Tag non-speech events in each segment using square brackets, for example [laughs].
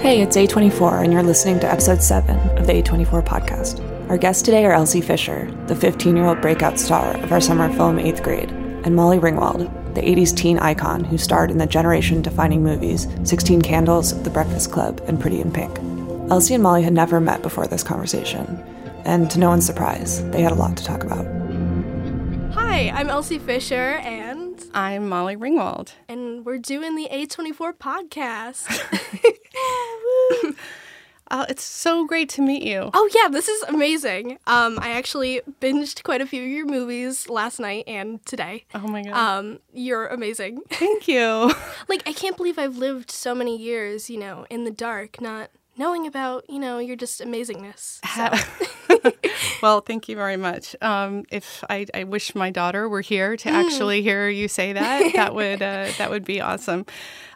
Hey, it's A24, and you're listening to episode 7 of the A24 podcast. Our guests today are Elsie Fisher, the 15 year old breakout star of our summer film 8th grade, and Molly Ringwald, the 80s teen icon who starred in the generation defining movies 16 Candles, The Breakfast Club, and Pretty in Pink. Elsie and Molly had never met before this conversation, and to no one's surprise, they had a lot to talk about. Hi, I'm Elsie Fisher, and I'm Molly Ringwald. and we're doing the A24 podcast. [laughs] [laughs] [laughs] Oh, it's so great to meet you. oh yeah, this is amazing. Um, I actually binged quite a few of your movies last night and today. Oh my god. Um, you're amazing. [laughs] Thank you. [laughs] like I can't believe I've lived so many years, you know, in the dark, not knowing about, you know, your just amazingness. So. well, thank you very much. Um, if I, I wish my daughter were here to actually hear you say that, that would uh, that would be awesome.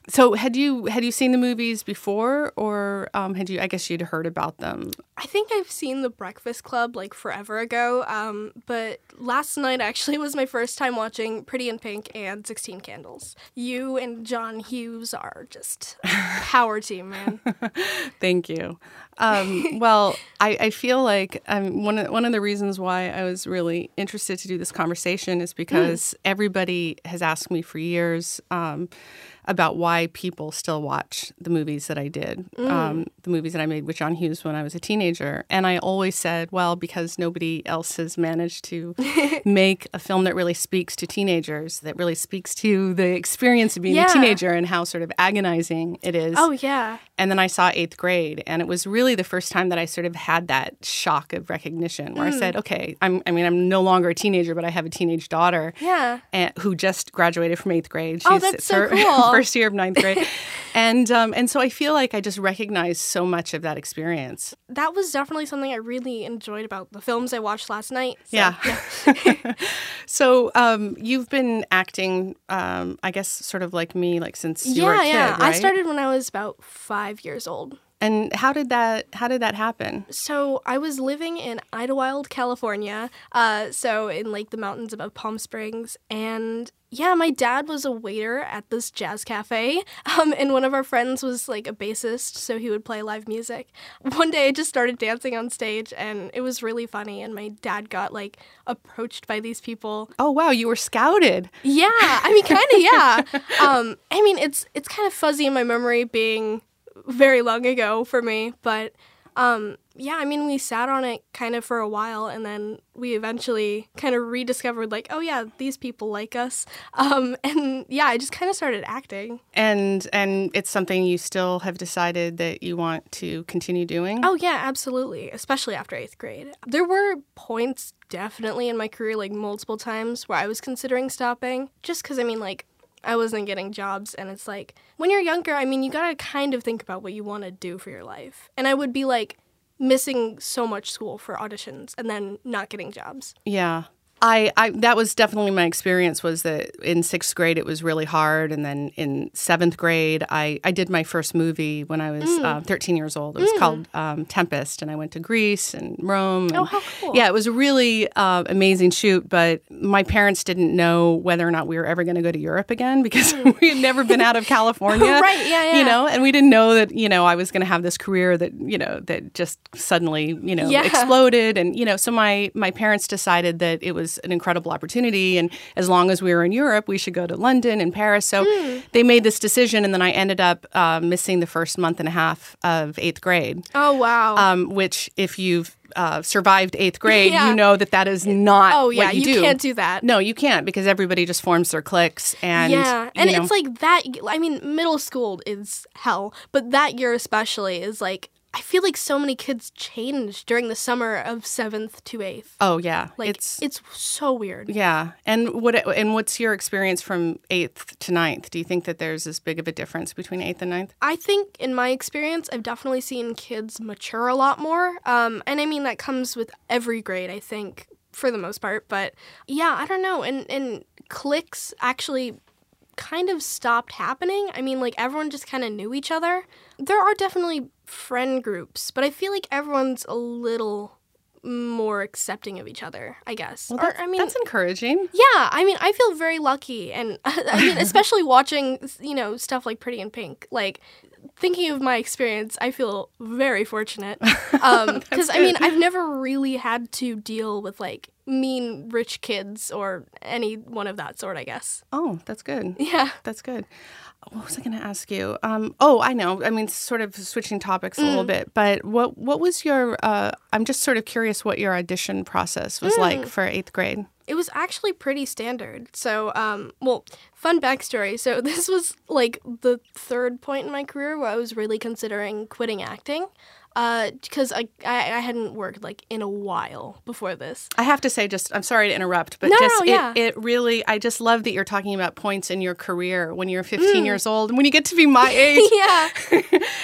So, had you had you seen the movies before, or um, had you? I guess you'd heard about them. I think I've seen The Breakfast Club like forever ago, um, but last night actually was my first time watching Pretty in Pink and 16 Candles. You and John Hughes are just power team, man. [laughs] Thank you. Um, well, I, I feel like um, one of, one of the reasons why I was really interested to do this conversation is because everybody has asked me for years um, about why people still watch the movies that I did, um, the movies that I made with John Hughes when I was a teenager. And I always said, well, because nobody else has managed to [laughs] make a film that really speaks to teenagers, that really speaks to the experience of being Yeah. a teenager and how sort of agonizing it is. oh, yeah. And then I saw eighth grade, and it was really the first time that I sort of had that shock of recognition where I said, okay, I'm, I mean, I'm no longer a teenager, but I have a teenage daughter Yeah. and, who just graduated from eighth grade. Oh, that's so her [laughs] cool. first year of ninth grade. [laughs] and, um, and so I feel like I just recognize so much of that experience. That was definitely something I really enjoyed about the films I watched last night. So, Yeah. [laughs] so um, you've been acting, um, I guess, sort of like me, like since you were a Yeah, kid, yeah. I started when I was about five years old. And how did that? How did that happen? So I was living in Idyllwild, California. Uh, so in like the mountains above Palm Springs, and yeah, my dad was a waiter at this jazz cafe. [laughs] Um, and one of our friends was like a bassist, so he would play live music. One day I just started dancing on stage, and it was really funny. And my dad got like approached by these people. Oh wow, you were scouted. Yeah, I mean, kind of, yeah. [laughs] Um, I mean, it's it's kind of fuzzy in my memory, being very long ago for me, but um, yeah, I mean, we sat on it kind of for a while, and then we eventually kind of rediscovered, like, oh yeah, these people like us, [laughs] um, and yeah, I just kind of started acting. And and it's something you still have decided that you want to continue doing. Oh yeah, absolutely, especially after eighth grade. There were points definitely in my career, like multiple times, where I was considering stopping, just because I mean, like. I wasn't getting jobs, and it's like when you're younger, I mean, you gotta kind of think about what you want to do for your life. And I would be like missing so much school for auditions and then not getting jobs. Yeah. I, I that was definitely my experience was that in sixth grade it was really hard and then in seventh grade I, I did my first movie when I was Mm. uh, 13 years old it was called um, Tempest and I went to Greece and Rome and, Oh, how cool. yeah it was a really uh, amazing shoot but my parents didn't know whether or not we were ever going to go to Europe again because [laughs] we had never been out of [laughs] California Mm. Right, yeah, yeah. you know and we didn't know that you know I was going to have this career that you know that just suddenly you know Yeah. exploded and you know so my my parents decided that it was an incredible opportunity and as long as we were in Europe we should go to London and Paris so Hmm. they made this decision and then I ended up uh, missing the first month and a half of eighth grade Oh wow. um, which if you've uh, survived eighth grade [laughs] Yeah. you know that that is not oh yeah, you, you do. can't do that. no you can't because everybody just forms their cliques and yeah, and you know, it's like that. I mean, middle school is hell, but that year especially is like I feel like so many kids change during the summer of seventh to eighth. oh yeah Like it's it's so weird. Yeah, and what and what's your experience from eighth to ninth? Do you think that there's as big of a difference between eighth and ninth? I think in my experience, I've definitely seen kids mature a lot more. Um, and I mean that comes with every grade, I think, for the most part. But yeah, I don't know. And and cliques actually kind of stopped happening. I mean, like everyone just kind of knew each other. There are definitely friend groups, but I feel like everyone's a little more accepting of each other, I guess. Well, Or, that's, I mean, that's encouraging. yeah, I mean, I feel very lucky, and [laughs] I mean, [laughs] especially watching, you know, stuff like Pretty in Pink. Like, thinking of my experience, I feel very fortunate. [laughs] Because, I mean, I've never really had to deal with like mean rich kids or any one of that sort, I guess. Oh, that's good. Yeah. That's good. What was I going to ask you? Um, oh, I know. I mean, sort of switching topics a Mm. little bit, but what what was your? Uh, I'm just sort of curious what your audition process was Mm. like for eighth grade. It was actually pretty standard. So, um, well, fun backstory. So, [laughs] this was like the third point in my career where I was really considering quitting acting. Because I, I I hadn't worked like in a while before this. I have to say, just I'm sorry to interrupt, but No, just no, yeah. it, it really, I just love that you're talking about points in your career when you're 15 Mm. years old, and when you get to be my [laughs] age, yeah. [laughs]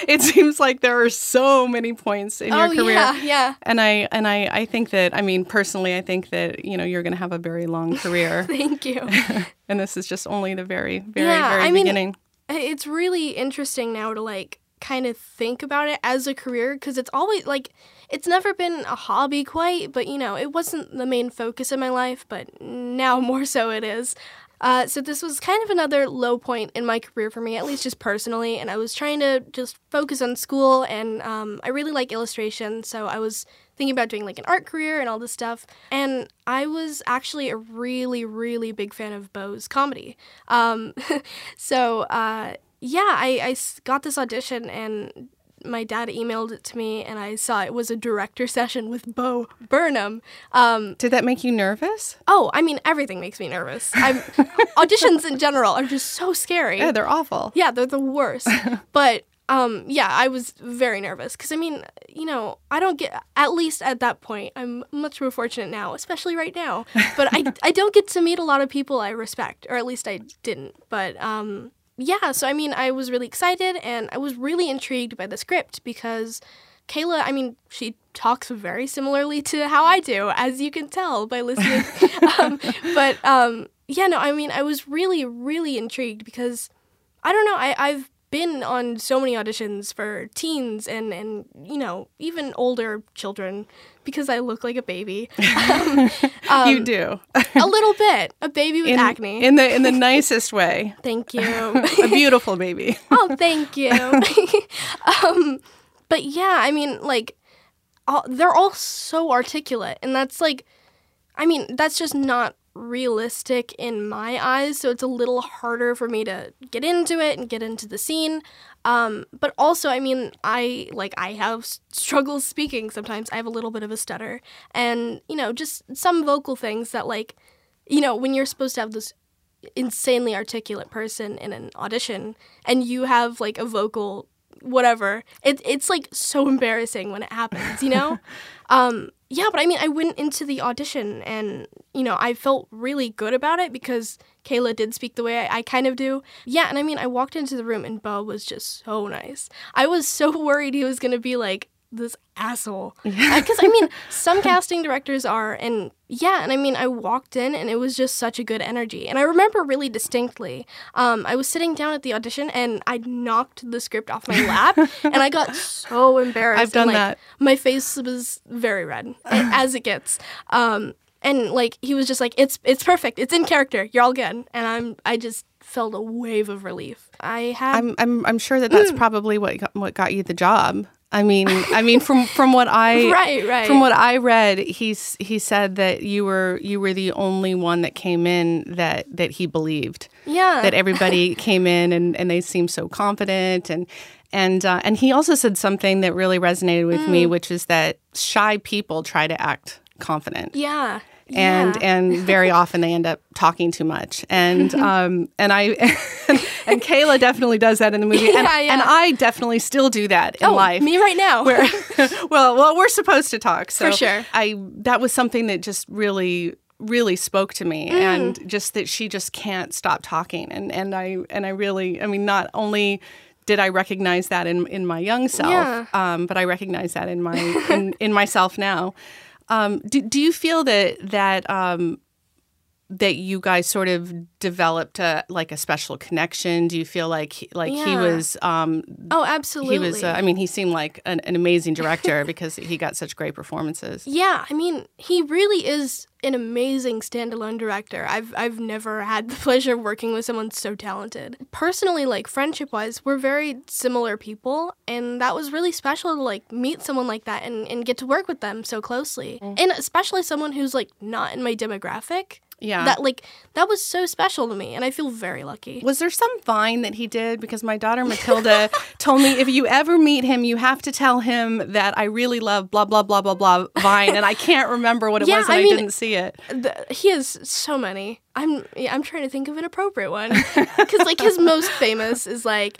it seems like there are so many points in your oh career. yeah, yeah. And I and I, I think that I mean personally I think that you know you're going to have a very long [laughs] career Thank you. and this is just only the very very Yeah, very I mean- beginning. it's really interesting now to like kind of think about it as a career because it's always like it's never been a hobby quite but you know it wasn't the main focus of my life but now [laughs] more so it is. Uh, so this was kind of another low point in my career for me at least just personally and i was trying to just focus on school and um, i really like illustration so i was thinking about doing like an art career and all this stuff and i was actually a really really big fan of bo's comedy. Um, [laughs] so uh, yeah, I, I got this audition and my dad emailed it to me and I saw it was a director [laughs] session with Bo Burnham. Um, Did that make you nervous? oh, I mean everything makes me nervous. I'm, [laughs] auditions in general are just so scary. Yeah, they're awful. Yeah, they're the worst. [laughs] but um, yeah, I was very nervous because I mean, you know, I don't get at least at that point. I'm much more fortunate now, especially right now. But I I don't get to meet a lot of people I respect, or at least I didn't. But um, yeah, so I mean, I was really excited and I was really intrigued by the script because Kayla, I mean, she talks very similarly to how I do, as you can tell by listening. [laughs] um, but um, yeah, no, I mean, I was really, really intrigued because I don't know, I, I've been on so many auditions for teens and, and, you know, even older children because I look like a baby. [laughs] Um, you do. a little bit. A baby with in, acne. in the in the nicest way. [laughs] Thank you. [laughs] A beautiful baby. oh, thank you. um, but yeah, I mean, like, all, they're all so articulate, and that's like, I mean, that's just not realistic in my eyes. So it's a little harder for me to get into it and get into the scene. Um, but also, I mean, I like I have struggles speaking sometimes. I have a little bit of a stutter, and you know, just some vocal things that like, you know, when you're supposed to have this insanely articulate person in an audition and you have like a vocal whatever it, it's like so embarrassing when it happens you know [laughs] um yeah but i mean i went into the audition and you know i felt really good about it because kayla did speak the way I, I kind of do. Yeah and i mean i walked into the room and bo was just so nice. I was so [laughs] worried he was gonna be like this asshole. [laughs] Because i mean some [laughs] casting directors are and yeah and i mean i walked in and it was just such a good energy. And i remember really distinctly um, i was sitting down at the audition and i knocked the script off my lap [laughs] and i got so embarrassed I've done and, like, that. my face was very red as it gets. Um, and like he was just like it's it's perfect. It's in character. You're all good. And i'm i just felt a wave of relief. I had I'm I'm I'm sure that Mm. that's probably what got, what got you the job. I mean, I mean from from what [laughs] I Right, right. from what I read, he's he said that you were you were the only one that came in that that he believed. yeah That everybody [laughs] came in and and they seemed so confident and and uh, and he also said something that really resonated with me, Mm. which is that shy people try to act confident yeah and yeah. and very [laughs] often they end up talking too much and [laughs] um and I [laughs] and, Kayla definitely does that in the movie and, Yeah, yeah. and I definitely still do that in oh, life me right now where well well we're supposed to talk so For sure. I that was something that just really really spoke to me Mm. and just that she just can't stop talking and and I and I really I mean not only did I recognize that in in my young self Yeah. um, but I recognize that in my in, in myself now um, do, do you feel that that um, that you guys sort of developed a like a special connection? Do you feel like he, like he was um Oh, absolutely. he was uh, I mean he seemed like an, an amazing director [laughs] because he got such great performances. Yeah, I mean, he really is an amazing standalone director. I've I've never had the [laughs] pleasure of working with someone so talented. Personally, like friendship wise, we're very similar people, and that was really special to like meet someone like that and, and get to work with them so closely. And especially someone who's like not in my demographic. Yeah. That like that was so special to me and I feel very lucky. Was there some vine that he did? Because my daughter Matilda [laughs] told me if you ever meet him, you have to tell him that I really love blah blah blah blah blah vine, and I can't remember what it Yeah, was, and I I, mean- didn't see it. The, he has so many. I'm yeah, I'm trying to think of an appropriate one [laughs] because like his most famous is like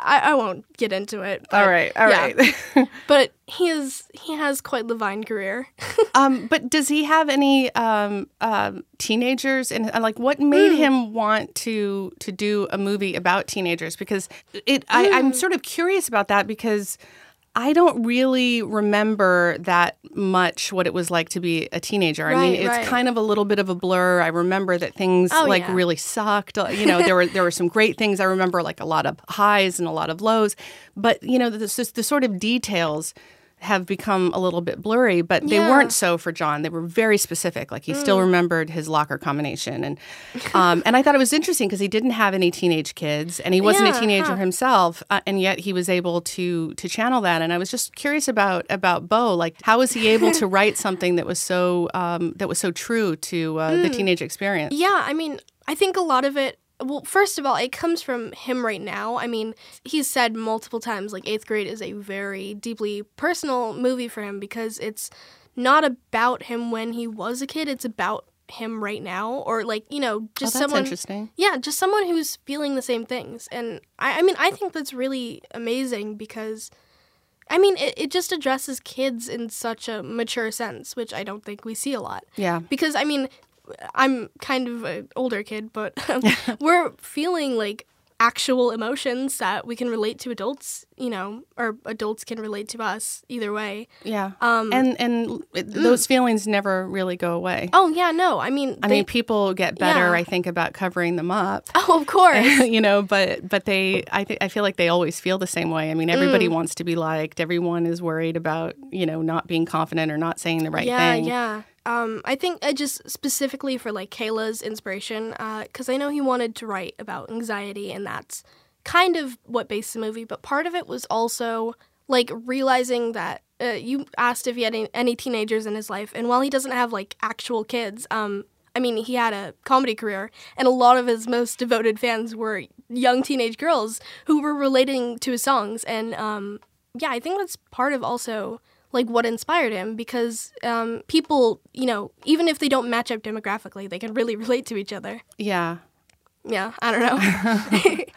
I, I won't get into it. But, all right, all yeah. right. [laughs] But he is he has quite the vine career. [laughs] um, but does he have any um, um, teenagers? And uh, like, what made Hmm. him want to to do a movie about teenagers? Because it, I, Hmm. I'm sort of curious about that because. I don't really remember that much what it was like to be a teenager. I mean, it's right. kind of a little bit of a blur. I remember that things Oh, like yeah. really sucked. Uh, You know, there were there were some great things. I remember like a lot of highs and a lot of lows, but you know, the, the, the sort of details have become a little bit blurry. But they Yeah. weren't so for John. They were very specific. Like he still remembered his locker combination, and um, and I thought it was interesting because he didn't have any teenage kids, and he wasn't Yeah, a teenager huh. himself, uh, and yet he was able to to channel that. And I was just curious about about Bo. Like, how was he able to [laughs] write something that was so um, that was so true to uh, the teenage experience? yeah, I mean, I think a lot of it. Well, first of all, it comes from him right now. I mean, he's said multiple times like eighth grade is a very deeply personal movie for him because it's not about him when he was a kid. It's about him right now, or like you know, Oh, just that's someone. interesting. Yeah, just someone who's feeling the same things. And I, I mean, I think that's really amazing because, I mean, it, it just addresses kids in such a mature sense, which I don't think we see a lot. Yeah. Because, I mean, I'm kind of an older kid, but [laughs] um, [laughs] we're feeling like actual emotions that we can relate to adults, you know, or adults can relate to us either way. Yeah. Um, and and those feelings never really go away. Oh, yeah, no, I mean, I they- mean, people get better, Yeah. I think, about covering them up. [laughs] oh, of course. you know, but but they, I think, I feel like they always feel the same way. I mean, Mm. everybody wants to be liked. Everyone is worried about you know not being confident or not saying the right yeah, thing. Yeah, Um, I think uh, just specifically for like Kayla's inspiration, because I know he wanted to write about anxiety, and that's kind of what based the movie. But part of it was also like realizing that uh, you asked if he had any, any teenagers in his life, and while he doesn't have like actual kids, um, I mean, he had a comedy career, and a lot of his most devoted fans were young teenage girls who were relating to his songs. And um, yeah, I think that's part of also like what inspired him because um, people, you know, even if they don't match up demographically, they can really [laughs] relate to each other. Yeah. Yeah, I don't know. [laughs]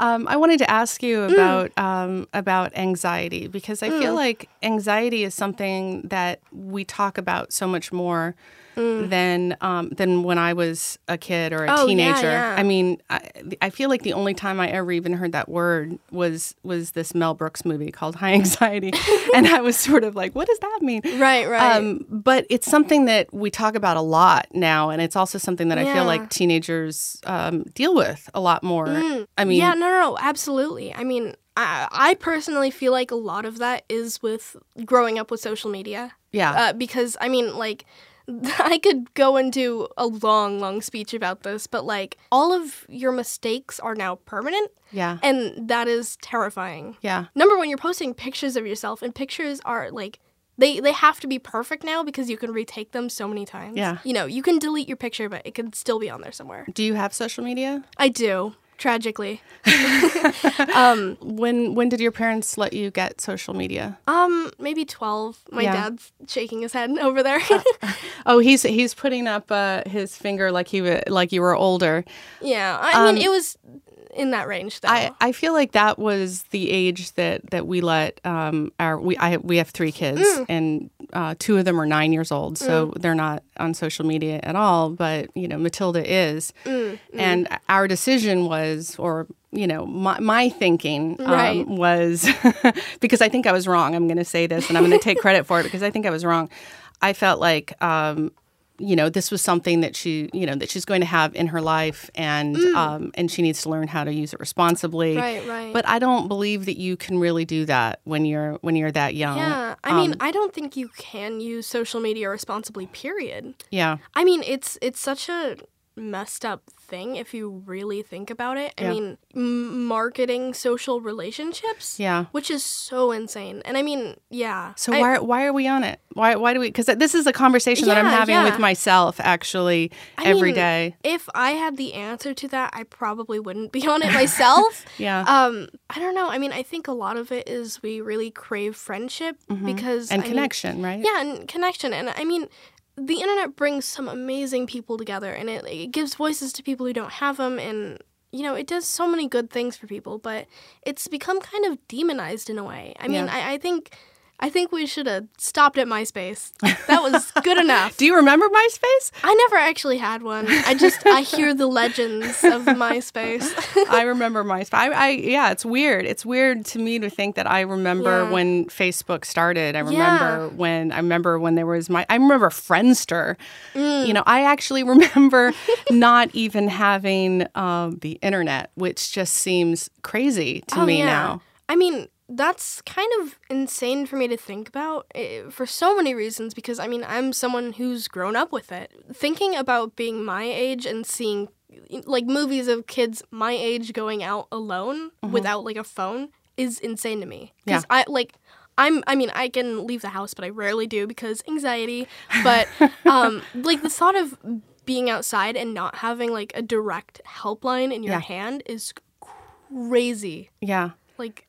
Um, I wanted to ask you Mm. about um, about anxiety because I feel like anxiety is something that we talk about so much more than um, than when I was a kid or a Mm. Oh, teenager. yeah. I mean, I, I feel like the only time I ever even heard that word was was this Mel Brooks movie called High Anxiety, [laughs] and I was sort of like, what does that mean? right, right. Um, but it's something that we talk about a lot now, and it's also something that I feel like teenagers um, deal with a lot more. I mean, yeah, no, no, no, absolutely. I mean, I, I personally feel like a lot of that is with growing up with social media. yeah, Uh, because, I mean, like, [laughs] I could go into a long, long speech about this, but like, all of your mistakes are now permanent, yeah, and that is terrifying. yeah. Number one, you're posting pictures of yourself, and pictures are like they they have to be perfect now because you can retake them so many times. Yeah. you know, you can delete your picture, but it could still be on there somewhere. Do you have social media? I do, tragically. [laughs] When when did your parents let you get social media? Um, maybe twelve. My Yeah. dad's shaking his head [laughs] over there. Oh, he's he's putting up uh, his finger like he like you were older. yeah, I mean, it was in that range though. Um, I, I feel like that was the age that, that we let um, our we I we have three kids Mm. and uh, two of them are nine years old, so they're not on social media at all. But you know, Matilda is, Mm, and our decision was, or you know, my my thinking um, Right. was [laughs] because I think I was wrong. I'm going to say this, and I'm going to take credit for it because I think I was wrong. I felt like um, you know this was something that she you know that she's going to have in her life and um, and she needs to learn how to use it responsibly Right, right. but i don't believe that you can really do that when you're when you're that young Yeah, I mean, Um, I don't think you can use social media responsibly. Period. yeah I mean, it's it's such a messed up thing if you really think about it. I Yeah. mean, m- marketing social relationships, yeah which is so insane. And I mean, yeah. so I- why why are we on it why why do we because this is a conversation that i'm having yeah. with myself actually every mean, day. If I had the answer to that, I probably wouldn't be on it myself. [laughs] yeah um, I don't know. I mean, I think a lot of it is we really crave friendship because Mm-hmm. and I mean, connection right yeah, and connection. And I mean, the internet brings some amazing people together, and it, it gives voices to people who don't have them, and you know, it does so many good things for people. But it's become kind of demonized in a way. I mean, Yeah. I, I think. I think we should have stopped at MySpace. That was good [laughs] enough. do you remember myspace I never actually had one. I just I hear the legends of [laughs] MySpace. I remember MySpace. I, I yeah, it's weird. It's weird to me to think that I remember Yeah. when Facebook started. I remember when I remember when there was my I remember Friendster. Mm. You know, I actually [laughs] remember not even having um, the internet, which just seems crazy to Oh, me yeah. now. I mean, that's kind of insane for me to think about eh, for so many reasons because I mean, I'm someone who's grown up with it. Thinking about being my age and seeing like movies of kids my age going out alone without like a phone is insane to me. Mm-hmm. Yeah. Cuz I like I'm I mean, I can leave the house, but I rarely do because anxiety, but [laughs] um like the thought of being outside and not having like a direct helpline in your Yeah. hand is crazy. Yeah. Like,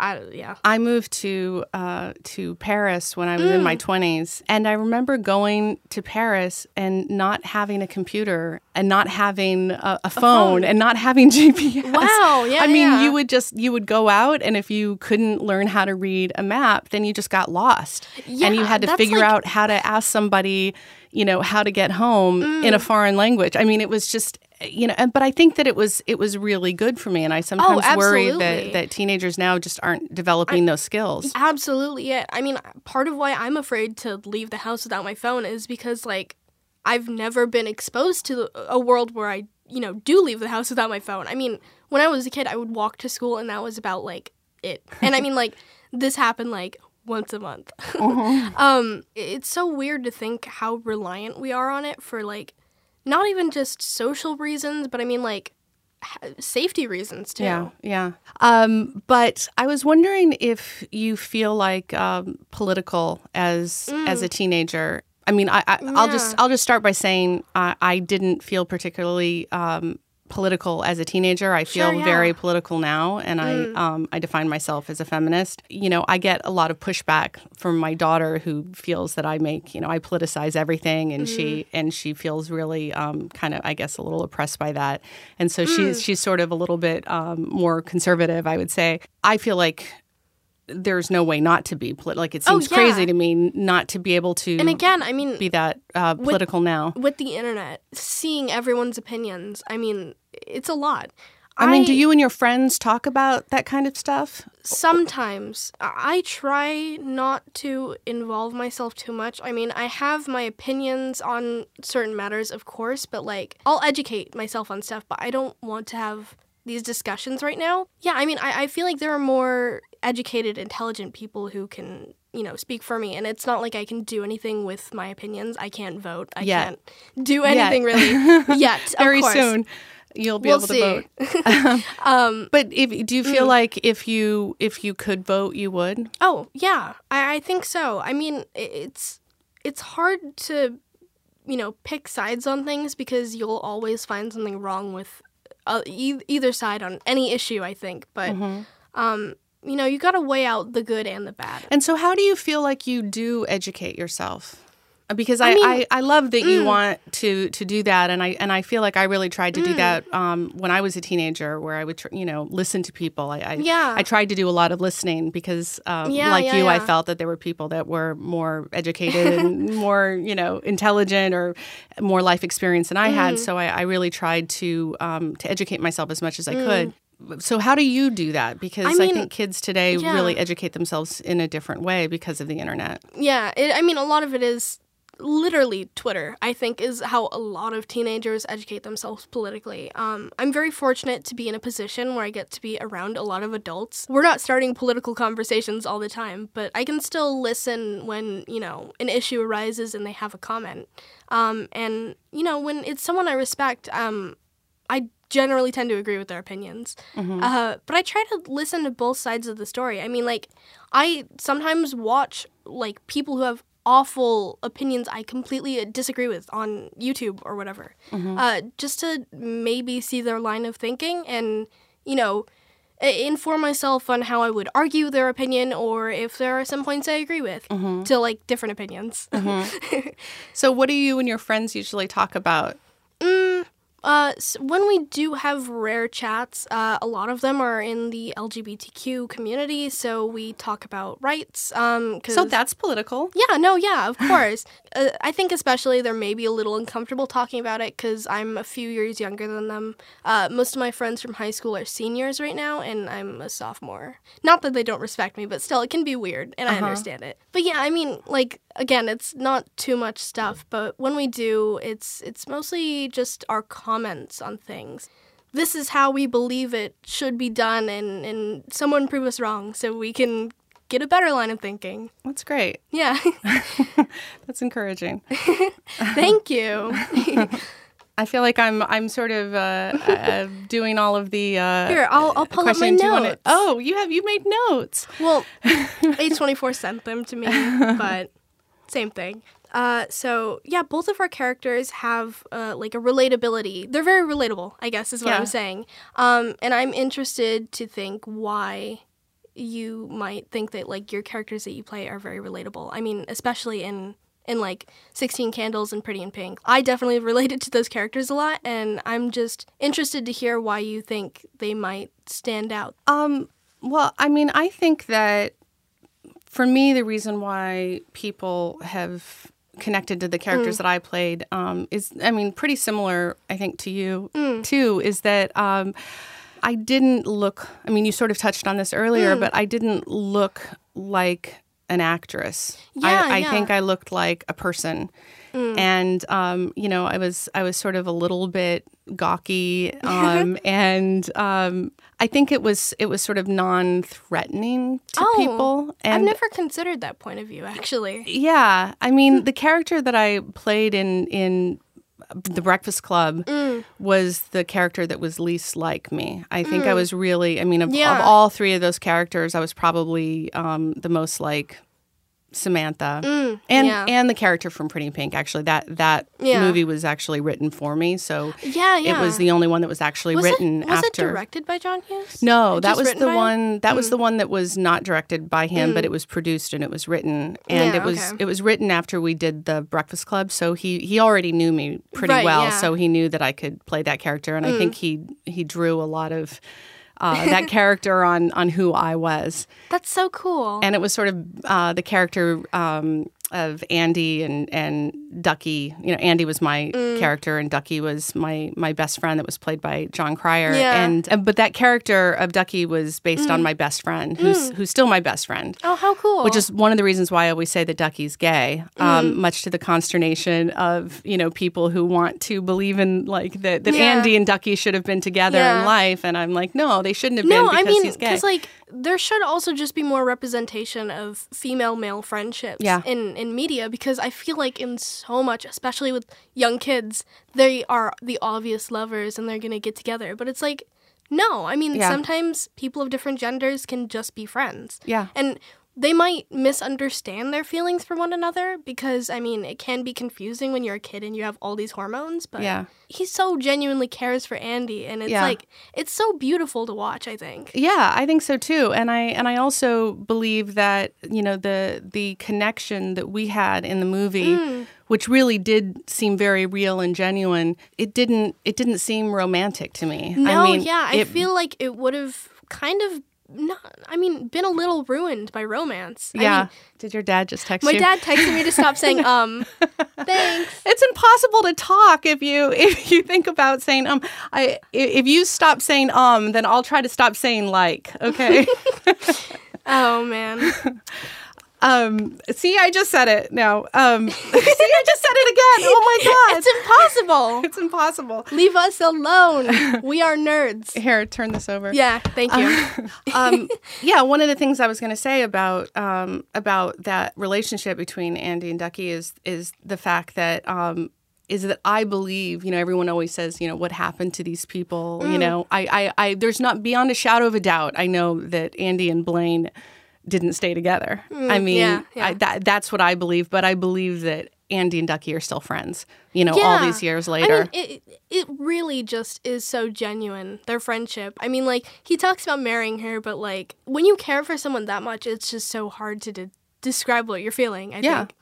I yeah. I moved to uh, to Paris when I was in Mm. my twenties, and I remember going to Paris and not having a computer and not having a, a, phone, phone. and not having [laughs] GPS. Wow, yeah, I mean, yeah. you would just you would go out, and if you couldn't learn how to read a map, then you just got lost, and you had to figure like- out how to ask somebody, you know, how to get home in Mm. a foreign language. I mean, it was just. You know, and, but I think that it was it was really good for me, and I sometimes worry that, Oh, that teenagers now just aren't developing those skills. Absolutely, yeah. I mean, part of why I'm afraid to leave the house without my phone is because like I've never been exposed to a world where I, you know, do leave the house without my phone. I mean, when I was a kid, I would walk to school and that was about like it. And I mean like [laughs] this happened like once a month. [laughs] um it's so weird to think how reliant we are on it for like not even just social reasons, but I mean like safety reasons too. Yeah, yeah. Um, but I was wondering if you feel like um, political as as a teenager. I mean, I, I I'll just I'll just start by saying I, I didn't feel particularly um, political as a teenager. I feel Sure, yeah. very political now, and I um, I define myself as a feminist. You know, I get a lot of pushback from my daughter who feels that I make you know I politicize everything, and she and she feels really um, kind of I guess a little oppressed by that, and so she's she's sort of a little bit um, more conservative, I would say. I feel like. There's no way not to be political. Like it Oh, seems crazy to me not to be able to And again, I mean be that uh, political now. with the internet, seeing everyone's opinions, I mean, it's a lot. I mean, do you and your friends talk about that kind of stuff? sometimes I I try not to involve myself too much. I mean, I have my opinions on certain matters, of course, but like I'll educate myself on stuff, but I don't want to have these discussions right now. Yeah, I mean, I, I feel like there are more educated, intelligent people who can, you know, speak for me, and it's not like I can do anything with my opinions. I can't vote. I Yet. can't do anything really [laughs] yet. of Very course. soon, you'll be We'll able to vote. [laughs] [laughs] um, But if do you feel like if you if you could vote, you would? Oh yeah, I, I think so. I mean, it's it's hard to you know pick sides on things because you'll always find something wrong with uh, e- either side on any issue. I think, but Mm-hmm. um, you know, you got to weigh out the good and the bad. And so, how do you feel like you do educate yourself? Because I, I, mean- mm. I, love that you want to to do that, and I and I feel like I really tried to Mm. do that um, when I was a teenager, where I would tr- you know listen to people. I, I Yeah. I tried to do a lot of listening because um, Yeah, like yeah, you, I felt that there were people that were more educated and [laughs] more you know intelligent or more life experience than I Mm. had. So I, I really tried to um, to educate myself as much as I could. So how do you do that? Because I, Mm. mean, think kids today yeah. really educate themselves in a different way because of the internet. Yeah, it, I mean, a lot of it is literally Twitter, I think, is how a lot of teenagers educate themselves politically. Um, I'm very fortunate to be in a position where I get to be around a lot of adults. We're not starting political conversations all the time, but I can still listen when, you know, an issue arises and they have a comment. Um, and, you know, when it's someone I respect, um, I generally tend to agree with their opinions. Uh, but I try to listen to both sides of the story. I mean, like, I sometimes watch like people who have awful opinions I completely disagree with on YouTube or whatever, mm-hmm. uh, just to maybe see their line of thinking and you know inform myself on how I would argue their opinion or if there are some points I agree with mm-hmm. to like different opinions. Mm-hmm. [laughs] So, what do you and your friends usually talk about? Mm, Uh, s when we do have rare chats, uh, a lot of them are in the LGBTQ community, so we talk about rights. Um, So, that's political. yeah, no, yeah, of [laughs] course. uh, I think especially they're maybe a little uncomfortable talking about it because I'm a few years younger than them. Uh, most of my friends from high school are seniors right now, and I'm a sophomore. Not that they don't respect me, but still, it can be weird, and I understand it. But yeah, I mean, like again, it's not too much stuff, but when we do, it's it's mostly just our comments on things. This is how we believe it should be done, and, and someone prove us wrong so we can get a better line of thinking. That's great. Yeah. [laughs] [laughs] That's encouraging. Thank you. [laughs] I feel like I'm I'm sort of uh, uh, doing all of the uh, Here, I'll, I'll pull up my questions. You wanna- notes. oh, you have you made notes. Well, A24 sent them to me, but same thing. Uh, so yeah, both of our characters have uh, like a relatability. They're very relatable, I guess, is what Yeah. I'm saying. Um, and I'm interested to think why you might think that like your characters that you play are very relatable. I mean, especially in in like 16 Candles and Pretty in Pink. I definitely [laughs] related to those characters a lot, and I'm just interested to hear why you think they might stand out. Um, well, I mean, I think that for me, the reason why people have connected to the characters that I played um, is, I mean, pretty similar, I think, to you too, is that um, I didn't look, I mean, you sort of touched on this earlier, but I didn't look like an actress. Yeah, I, I yeah. think I looked like a person. And um, you know, I was I was sort of a little bit gawky, [laughs] um, and um, I think it was it was sort of non-threatening to Oh, people. And I've never considered that point of view, actually. yeah, I mean, the character that I played in in the Breakfast Club Mm. was the character that was least like me. I think I was really, I mean, of, Yeah. of all three of those characters, I was probably um, the most like Samantha, and Mm, yeah. and the character from Pretty in Pink. Actually, that that Yeah. movie was actually written for me, so Yeah, yeah. it was the only one that was actually was written it, was after. it directed by John Hughes? No, that was the by him? one. That was the one that was not directed by him, but it was produced and it was written, and it was okay. it was written after we did the Breakfast Club. So he he already knew me pretty Right, well. Mm. so he knew that I could play that character, and I think he he drew a lot of uh, that [laughs] character on on who I was, That's so cool. and it was sort of uh, the character. Um, of Andy and and Ducky, you know, Andy was my Mm. character, and Ducky was my my best friend that was played by Jon Cryer. Yeah. And and- but that character of Ducky was based on my best friend, who's who's still my best friend. oh, how cool. Which is one of the reasons why I always say that Ducky's gay, Mm. um, much to the consternation of you know people who want to believe in like that that Yeah. Andy and Ducky should have been together Yeah. in life, and I'm like, no, they shouldn't have no, been I mean, because like there should also just be more representation of female male friendships Yeah. in in media because I feel like in so much, especially with young kids, they are the obvious lovers and they're gonna get together. But it's like, no, I mean, Yeah. sometimes people of different genders can just be friends. yeah, And they might misunderstand their feelings for one another because, I mean, it can be confusing when you're a kid and you have all these hormones, but Yeah. he so genuinely cares for Andy. And it's Yeah. like, it's so beautiful to watch, I think. Yeah, I think so too. And I and I also believe that, you know, the the connection that we had in the movie Mm. which really did seem very real and genuine, it didn't it didn't seem romantic to me. No, I mean, yeah, I it- feel like it would have kind of not, I mean, been a little ruined by romance. I Yeah. mean, Did your dad just text my you? dad texted me to stop saying, [laughs] um, thanks. it's impossible to talk if you [laughs] if you think about saying um I i- if you stop saying um then I'll try to stop saying like okay [laughs] Oh, man. Um, see, I just said it. now. Um, [laughs] see, I just said it again. Oh my god, It's impossible. [laughs] it's impossible. Leave us alone. [laughs] We are nerds. Here, turn this over. Yeah, thank you. um, yeah, one of the things I was going to say about um, about that relationship between Andy and Ducky is is the fact that um, is that I believe you know everyone always says you know what happened to these people Mm. you know I, I I there's not beyond a shadow of a doubt I know that Andy and Blaine didn't stay together. I mean Mm, yeah, yeah. I, that that's what I believe, but I believe that Andy and Ducky are still friends. You know, all these years I later. mean, it, it really just is so genuine, their friendship. I mean, like, he talks about marrying her, but, like, when you care for someone that much, it's just so hard to de- describe what you're feeling, I Yeah. think.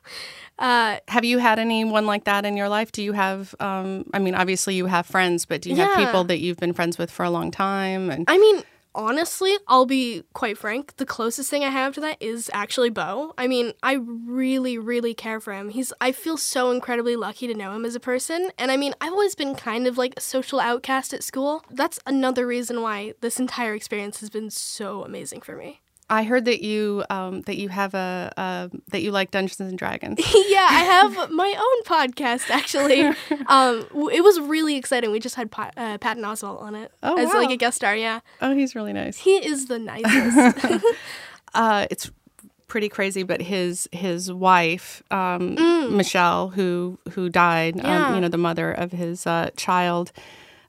Uh, have you had anyone like that in your life? Do you have? Um, I mean, obviously you have friends, but do you have people that you've been friends with for a long time? And I mean, honestly, I'll be quite frank. The closest thing I have to that is actually Bo. I mean, I really, really care for him. He's. I feel so incredibly lucky to know him as a person. And I mean, I've always been kind of like a social outcast at school. That's another reason why this entire experience has been so amazing for me. I heard that you um, that you have a, a that you like Dungeons and Dragons. [laughs] yeah, I have my own podcast actually. [laughs] Um, it was really exciting. We just had Pat, uh, Patton Oswalt on it Oh, as like a guest star. Yeah, oh, he's really nice. he is the nicest. [laughs] Uh, it's pretty crazy, but his his wife um, Michelle, who who died, Mm. Yeah. um, you know, the mother of his uh, child.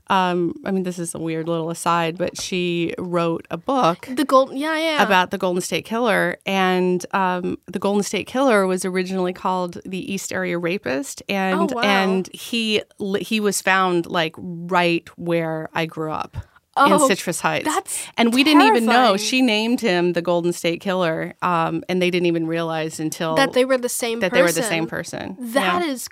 Um, I mean, this is a weird little aside, but she wrote a book the gold. Yeah, yeah. about the Golden State Killer, and um, the Golden State Killer was originally called the East Area Rapist, and Oh, wow. and he he was found like right where I grew up. in Oh, Citrus Heights, that's and we didn't even know. She named him the Golden State Killer, um, and they didn't even realize until that they were the same. that person. they were the same person. That Yeah. is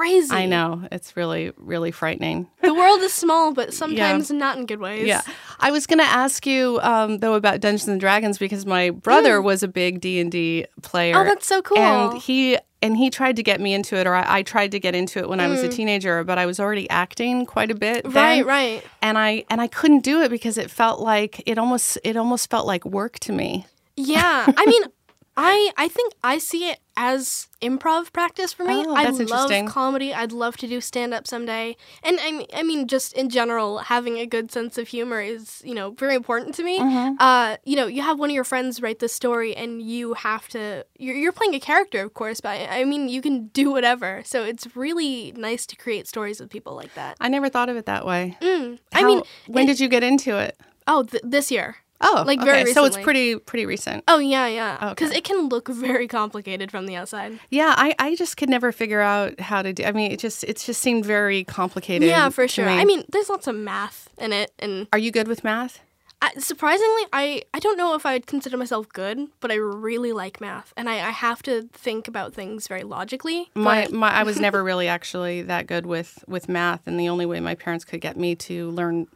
crazy. I know it's really really frightening. The world is small, but [laughs] sometimes not in good ways. Yeah, I was going to ask you um, though about Dungeons and Dragons because my brother was a big D and D player. Mm. Oh, that's so cool. And he and he tried to get me into it, or I, I tried to get into it when I was a Mm. teenager, but I was already acting quite a bit. Right, then, right. And I and I couldn't do it because it felt like it almost it almost felt like work to me. Yeah. I mean, [laughs] I I think I see it as improv practice for me. Oh, I love comedy. I'd love to do stand up someday. And I mean, I mean, just in general, having a good sense of humor is you know very important to me. Mm-hmm. Uh, you know, you have one of your friends write the story, and you have to. You're, you're playing a character, of course, but I, I mean, you can do whatever. So it's really nice to create stories with people like that. I never thought of it that way. Mm. I mean, when it- did you get into it? oh, th- this year. Oh, like, very okay. So it's pretty pretty recent. Oh yeah, yeah. Because Okay. it can look very complicated from the outside. Yeah, I, I just could never figure out how to do. I mean, it just it just seemed very complicated. Yeah, for sure. me. I mean, there's lots of math in it, and are you good with math? I, surprisingly, I I don't know if I'd consider myself good, but I really like math, and I, I have to think about things very logically. My, my I was [laughs] never really actually that good with with math, and the only way my parents could get me to learn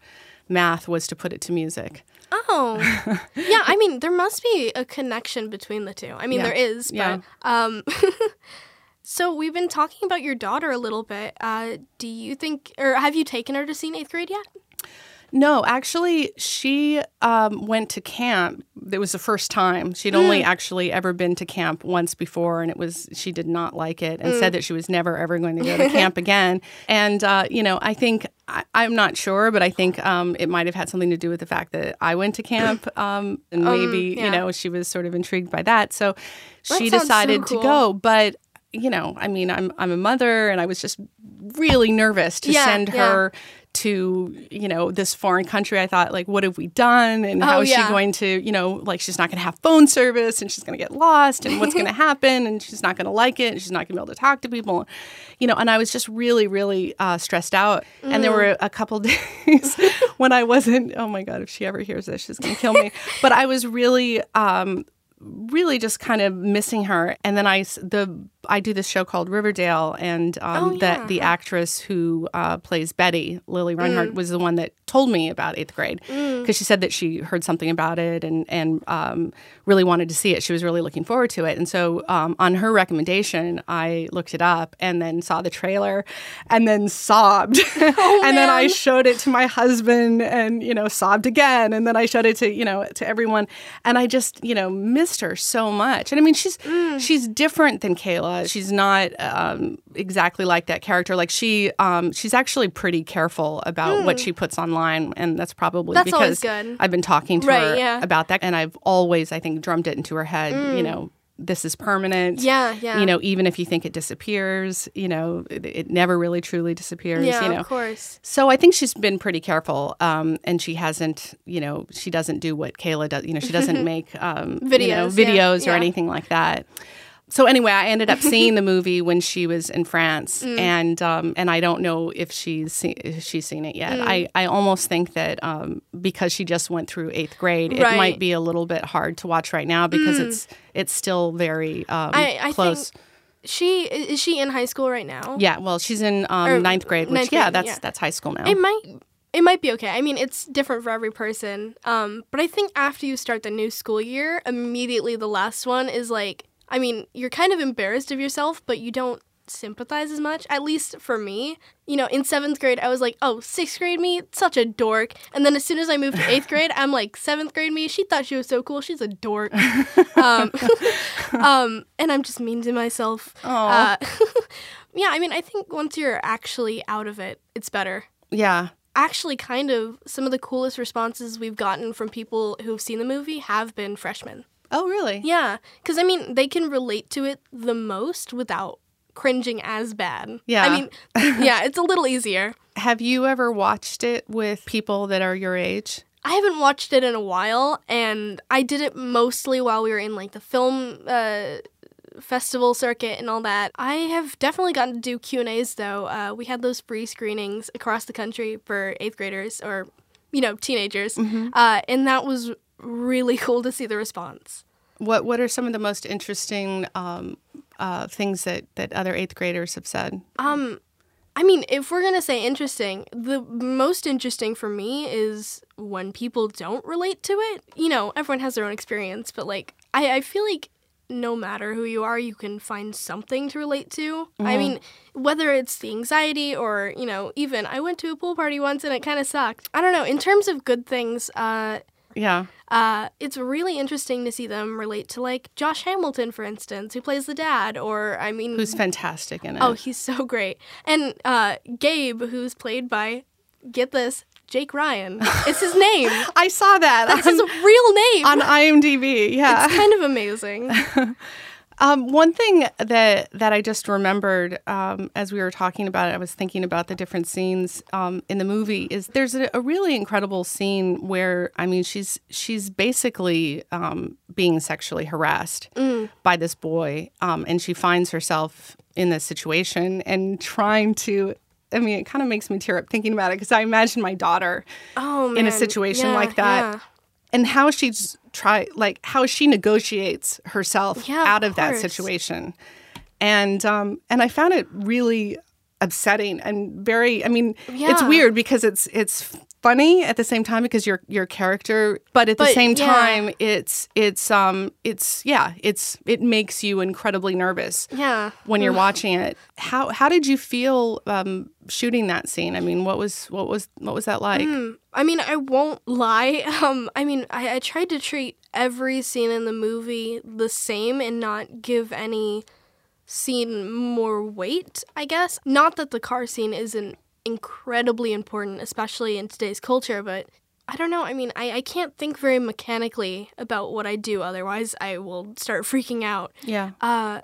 math was to put it to music. Oh, [laughs] yeah. I mean, there must be a connection between the two. I mean, Yeah. there is, but Yeah. um. [laughs] So we've been talking about your daughter a little bit. Uh, do you think, or have you taken her to see in eighth grade yet? No, actually, she um, went to camp. It was the first time she'd only actually ever been to camp once before, and it was she did not like it and said that she was never ever going to go to [laughs] camp again. And uh, you know, I think I, I'm not sure, but I think um, it might have had something to do with the fact that I went to camp, [clears throat] um, and maybe yeah. you know she was sort of intrigued by that, so That she sounds so decided to go. But you know, I mean, I'm I'm a mother, and I was just really nervous to Yeah, send yeah. To you know this foreign country i thought like what have we done and how Oh, is yeah. she going to you know like she's not going to have phone service and she's going to get lost and what's going [laughs] to happen and she's not going to like it and she's not going to be able to talk to people you know and i was just really really uh, stressed out and there Mm. were a couple [laughs] days when i wasn't oh my god if she ever hears this she's going to kill me [laughs] but i was really um really just kind of missing her. And then i the i do this show called riverdale and um, Oh, the, yeah. the actress who uh, plays betty Lili Reinhart was the one that told me about eighth grade because she said that she heard something about it and and um, really wanted to see it. She was really looking forward to it. And so um, on her recommendation i looked it up and then saw the trailer and then sobbed. [laughs] And then i showed it to my husband and you know sobbed again. And then i showed it to you know to everyone. And i just you know missed missed her so much. And I mean, she's she's different than Kayla. She's not um, exactly like that character. Like she um, she's actually pretty careful about what she puts online, and that's probably That's because. I've been talking to Right, her yeah. about that, and I've always, I think, drummed it into her head. You know, this is permanent. Yeah, yeah. You know, even if you think it disappears, you know, it, it never really truly disappears. yeah, you know, of course. so I think she's been pretty careful, um, and she hasn't, you know, she doesn't do what Kayla does. You know, she doesn't [laughs] make um, you know, Videos, yeah, or yeah. anything like that. So anyway, I ended up [laughs] seeing the movie when she was in France, Mm. and um, and I don't know if she's seen, if she's seen it Mm. yet. I, I almost think that um, because she just went through eighth grade, it Right. Mm. might be a little bit hard to watch right now because it's it's still very um, I- I close. think- She is she in high school right now? yeah, well, she's in um, ninth grade, which ninth yeah, grade, that's yeah. that's high school now. It might it might be okay. I mean, it's different for every person. Um, but I think after you start the new school year, immediately the last one is like I mean, you're kind of embarrassed of yourself, but you don't sympathize as much. At least for me. You know, in seventh grade I was like, Oh, sixth grade me, such a dork. And then as soon as I moved to eighth grade, I'm like, seventh grade me, she thought she was so cool, she's a dork. [laughs] um, [laughs] um, and I'm just mean to myself. Uh, [laughs] yeah, I mean, I think once you're actually out of it, it's better yeah. actually kind of some of the coolest responses we've gotten from people who've seen the movie have been freshmen. Oh, really? Yeah, because I mean, they can relate to it the most without cringing as bad. Yeah. I mean, [laughs] yeah, it's a little easier. Have you ever watched it with people that are your age? I haven't watched it in a while, and I did it mostly while we were in like the film uh, festival circuit and all that. I have definitely gotten to do Q and A's though. Uh, we had those free screenings across the country for eighth graders or you know teenagers, uh, and that was really [laughs] cool to see the response. What What are some of the most interesting um, uh, things that that other eighth graders have said? Um, I mean, if we're gonna say interesting, the most interesting for me is when people don't relate to it. You know, everyone has their own experience, but like, I, I feel like no matter who you are, you can find something to relate to. I mean, whether it's the anxiety or, you know, even I went to a pool party once and it kind of sucked. I don't know. In terms of good things, uh, Yeah, uh, it's really interesting to see them relate to like Josh Hamilton, for instance, who plays the dad, or I mean, who's fantastic in it? Oh, he's so great. And uh, Gabe, who's played by, get this, Jake Ryan. [laughs] It's his name. I saw that That's on, his real name. on IMDb. Yeah. it's kind of amazing. [laughs] Um, one thing that that I just remembered um, as we were talking about it, I was thinking about the different scenes um, in the movie. Is there's a, a really incredible scene where I mean she's she's basically um, being sexually harassed by this boy, um, and she finds herself in this situation and trying to. I mean, it kind of makes me tear up thinking about it because I imagine my daughter Oh in a situation Yeah, like that yeah. And how she's try like how she negotiates herself Yeah, out of that situation. And um and i found it really upsetting and very i mean it's weird because it's it's funny at the same time because your your character but at the same yeah. time it's it's um it's yeah it's it makes you incredibly nervous Yeah. when you're watching it how how did you feel um shooting that scene i mean what was what was what was that like I mean, I won't lie. [laughs] Um, I mean, I, I tried to treat every scene in the movie the same and not give any scene more weight, I guess. Not that the car scene isn't incredibly important, especially in today's culture, but I don't know. I mean, I, I can't think very mechanically about what I do, otherwise, I will start freaking out. yeah Uh,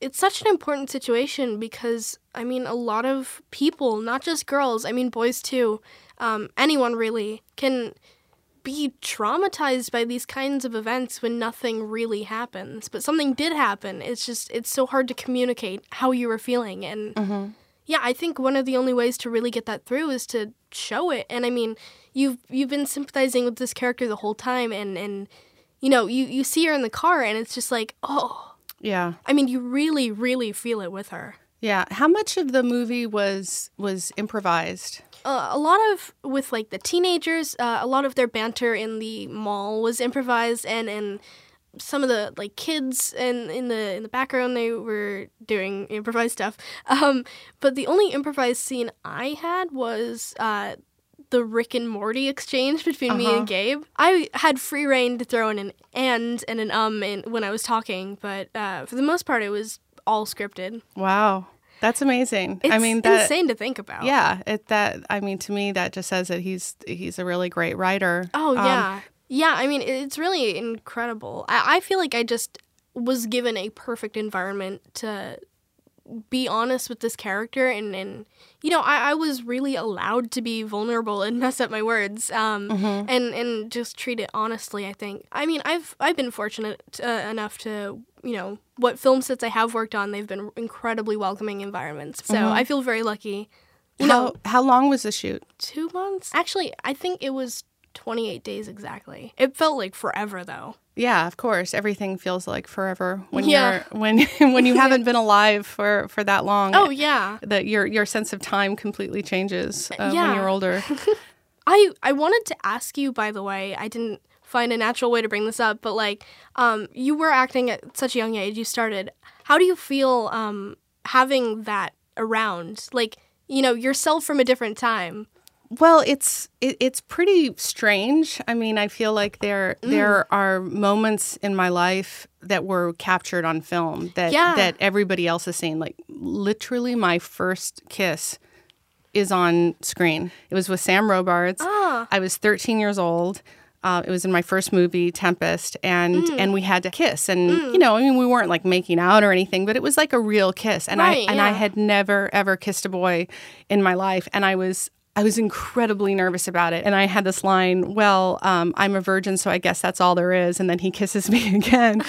it's such an important situation because I mean a lot of people, not just girls, I mean boys too, um, anyone really can be traumatized by these kinds of events when nothing really happens. But something did happen. It's just it's so hard to communicate how you were feeling and yeah, I think one of the only ways to really get that through is to show it. And I mean, you've you've been sympathizing with this character the whole time and and you know, you you see her in the car and it's just like, "Oh, yeah I mean, you really, really feel it with her. Yeah. How much of the movie was was improvised? Uh, a lot of with like the teenagers, uh, a lot of their banter in the mall was improvised, and and some of the like kids and in the in the background they were doing improvised stuff. Um, but the only improvised scene I had was uh, the Rick and Morty exchange between me Uh-huh. and Gabe. I had free rein to throw in an and and an um in, when I was talking, but uh, for the most part, it was all scripted. Wow. That's amazing. It's I mean, that, insane to think about. Yeah, it that I mean to me that just says that he's he's a really great writer. Oh Um, yeah. I mean, it's really incredible. I, I feel like I just was given a perfect environment to be honest with this character, and and you know, I, I was really allowed to be vulnerable and [laughs] mess up my words, um, Mm-hmm. and and just treat it honestly. I think. I mean, I've I've been fortunate uh, enough to you know what film sets I have worked on. They've been incredibly welcoming environments, so I feel very lucky. You how know, how long was the shoot? two months. Actually, I think it was 28 days exactly. It felt like forever though. Yeah, of course. Everything feels like forever when Yeah. you're when [laughs] when you [laughs] haven't been alive for for that long. Oh yeah. that your your sense of time completely changes uh, when Yeah. you're older. [laughs] I I wanted to ask you by the way. I didn't find a natural way to bring this up, but like um you were acting at such a young age. You started. How do you feel um having that around? Like, you know, yourself from a different time. Well, it's it, it's pretty strange. I mean, I feel like there Mm. there are moments in my life that were captured on film that Yeah. that everybody else has seen. Like literally, my first kiss is on screen. It was with Sam Robards. Ah. I was 13 years old. Uh, it was in my first movie, Tempest, and Mm. and we had to kiss, and you know, I mean, we weren't like making out or anything, but it was like a real kiss, and Right, I and I had never ever kissed a boy in my life, and I was I was incredibly nervous about it. And I had this line, well, um, I'm a virgin, so I guess that's all there is. And then he kisses [laughs] me again.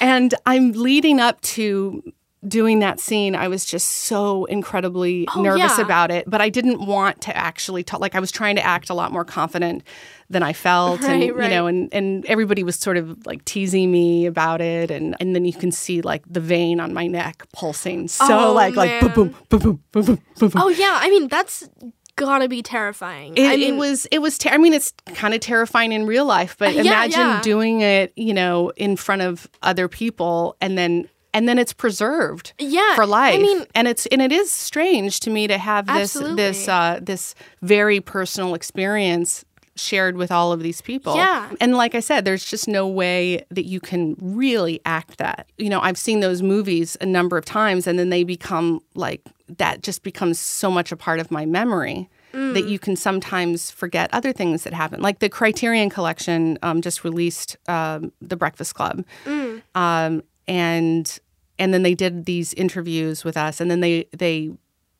and I'm leading up to doing that scene, I was just so incredibly oh, nervous yeah. about it, but I didn't want to actually talk. Like I was trying to act a lot more confident than I felt, right, and right. you know, and and everybody was sort of like teasing me about it, and and then you can see like the vein on my neck pulsing, so oh, like man. like boom boom boom boom boom boom boom. Oh yeah, I mean that's gotta be terrifying. it, I mean, it was it was ter- I mean it's kind of terrifying in real life but Yeah, imagine yeah. doing it you know in front of other people and then and then it's preserved Yeah, for life. I mean- and it's and it is strange to me to have this this uh, this very personal experience shared with all of these people Yeah. and like i said there's just no way that you can really act that you know i've seen those movies a number of times and then they become like that just becomes so much a part of my memory that Mm. you can sometimes forget other things that happen. Like the criterion collection um, just released um, the breakfast club. Mm. um, and and then they did these interviews with us and then they they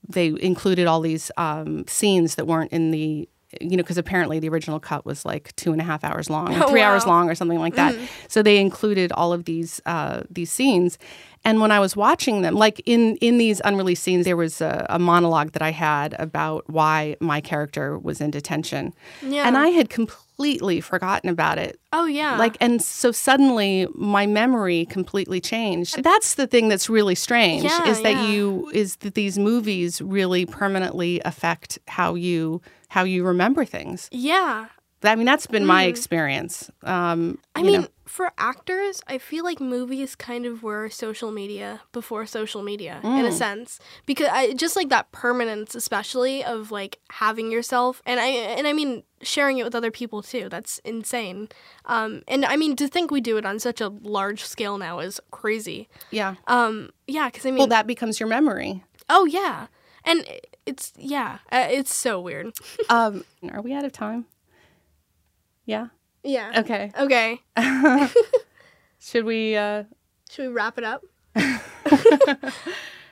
they included all these um, scenes that weren't in the you know because apparently the original cut was like two and a half hours long or Oh, three hours long or something like that. So they included all of these uh, these scenes and when i was watching them like in in these unreleased scenes there was a, a monologue that i had about why my character was in detention Yeah. and i had completely forgotten about it oh yeah, like and so suddenly my memory completely changed uh, that's the thing that's really strange Yeah, is that yeah. you is that these movies really permanently affect how you how you remember things yeah. I mean that's been my experience um I mean, know. for actors, I feel like movies kind of were social media before social media in Mm. a sense because I just like that permanence, especially of like having yourself, and I and I mean sharing it with other people too. That's insane. Um, and I mean to think we do it on such a large scale now is crazy. yeah Um, yeah, because I mean, well that becomes your memory oh yeah, and it's yeah, uh, it's so weird. [laughs] um are we out of time yeah yeah. okay [laughs] Okay. should we uh Should we wrap it up? [laughs]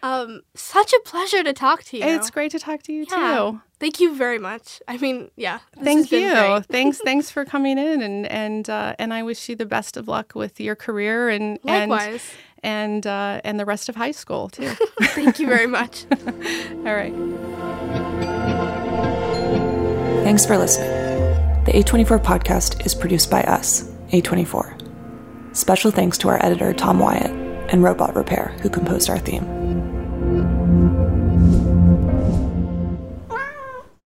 um, such a pleasure to talk to you. it's great to talk to you Yeah. too Thank you very much. I mean, yeah. Thank you. [laughs] thanks, thanks for coming in, and and uh, and I wish you the best of luck with your career and Likewise. and and uh, and the rest of high school too. Thank you very much. All right. Thanks for listening. The A24 podcast is produced by us, A24. Special thanks to our editor, Tom Wyatt, and Robot Repair, who composed our theme.